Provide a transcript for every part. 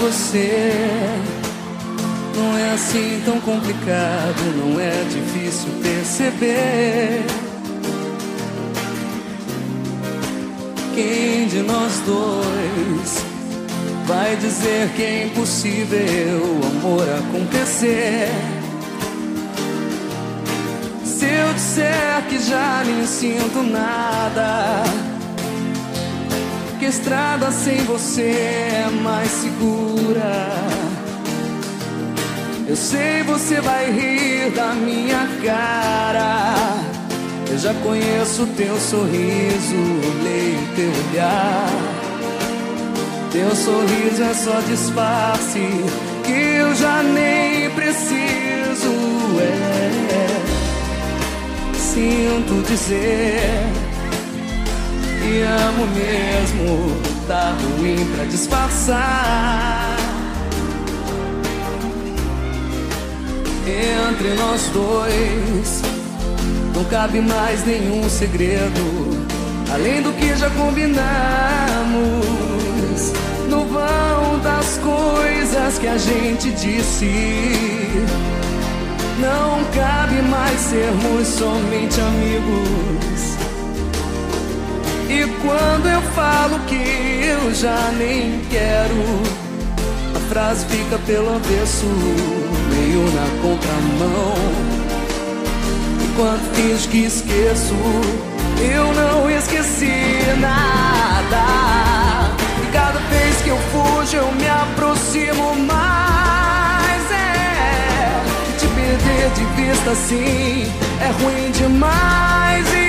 você. Não é assim tão complicado, não é difícil perceber. Quem de nós dois vai dizer que é impossível o amor acontecer? Se eu disser que já nem sinto nada que estrada sem você é mais segura. Eu sei você vai rir da minha cara. Eu já conheço teu sorriso, leio teu olhar. Teu sorriso é só disfarce que eu já nem preciso. É, sinto dizer te amo mesmo, tá ruim pra disfarçar. Entre nós dois, não cabe mais nenhum segredo, além do que já combinamos. No vão das coisas que a gente disse. Não cabe mais sermos somente amigos. E quando eu falo que eu já nem quero, a frase fica pelo avesso, meio na contramão. Enquanto finge que esqueço, eu não esqueci nada. E cada vez que eu fujo, eu me aproximo mais. É, te perder de vista assim é ruim demais.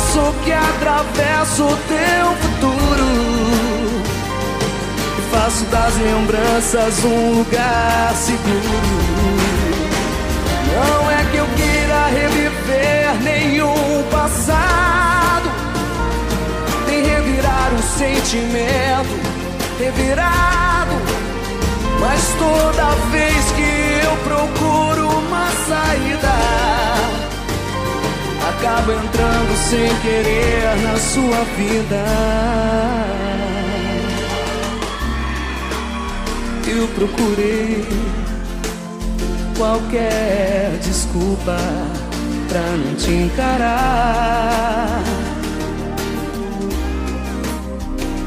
Isso que atravesso o teu futuro e faço das lembranças um lugar seguro. Não é que eu queira reviver nenhum passado, nem revirar um sentimento revirado. Mas toda vez que eu procuro uma saída acabo entrando sem querer na sua vida. Eu procurei qualquer desculpa pra não te encarar.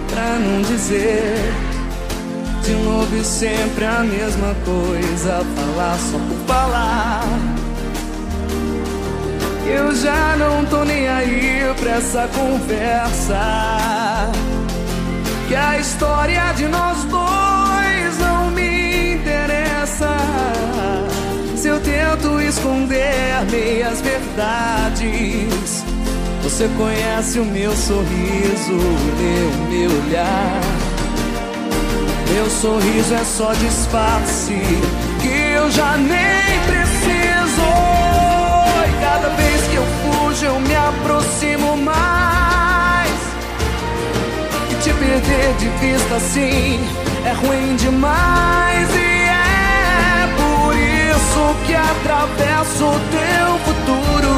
Pra não dizer de novo e sempre a mesma coisa, falar só por falar. Eu já não tô nem aí pra essa conversa. Que a história de nós dois não me interessa. Se eu tento esconder meias verdades, você conhece o meu sorriso, o meu olhar. Meu sorriso é só disfarce que eu já nem preciso perder de vista assim é ruim demais. E é por isso que atravesso o teu futuro.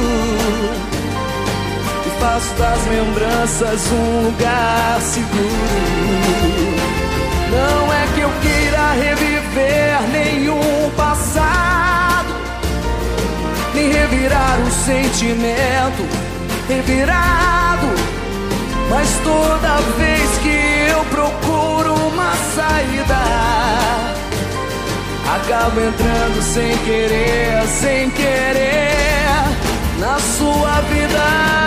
E faço das lembranças um lugar seguro. Não é que eu queira reviver nenhum passado nem revirar o sentimento revirado. Mas toda vez que eu procuro uma saída, acabo entrando sem querer, sem querer na sua vida.